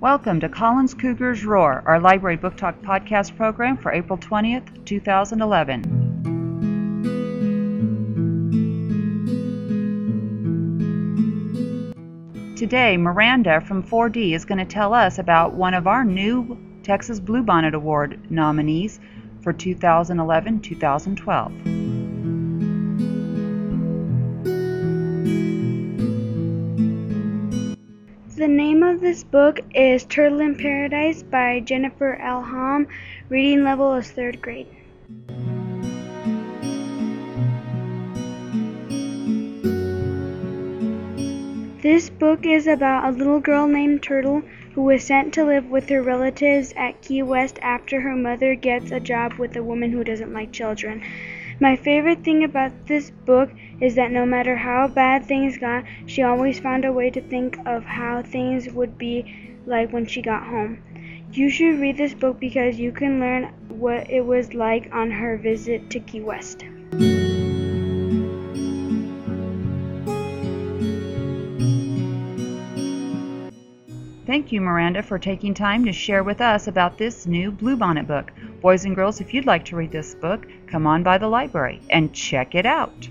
Welcome to Collins Cougars Roar, our library book talk podcast program for April 20th, 2011. Today, Miranda from 4D is going to tell us about one of our new Texas Bluebonnet Award nominees for 2011 2012. The name of this book is Turtle in Paradise by Jennifer L. Holm. Reading level is third grade. This book is about a little girl named Turtle who was sent to live with her relatives at Key West after her mother gets a job with a woman who doesn't like children. My favorite thing about this book is that no matter how bad things got, she always found a way to think of how things would be like when she got home. You should read this book because you can learn what it was like on her visit to Key West. Thank you, Miranda, for taking time to share with us about this new Bluebonnet book. Boys and girls, if you'd like to read this book, come on by the library and check it out.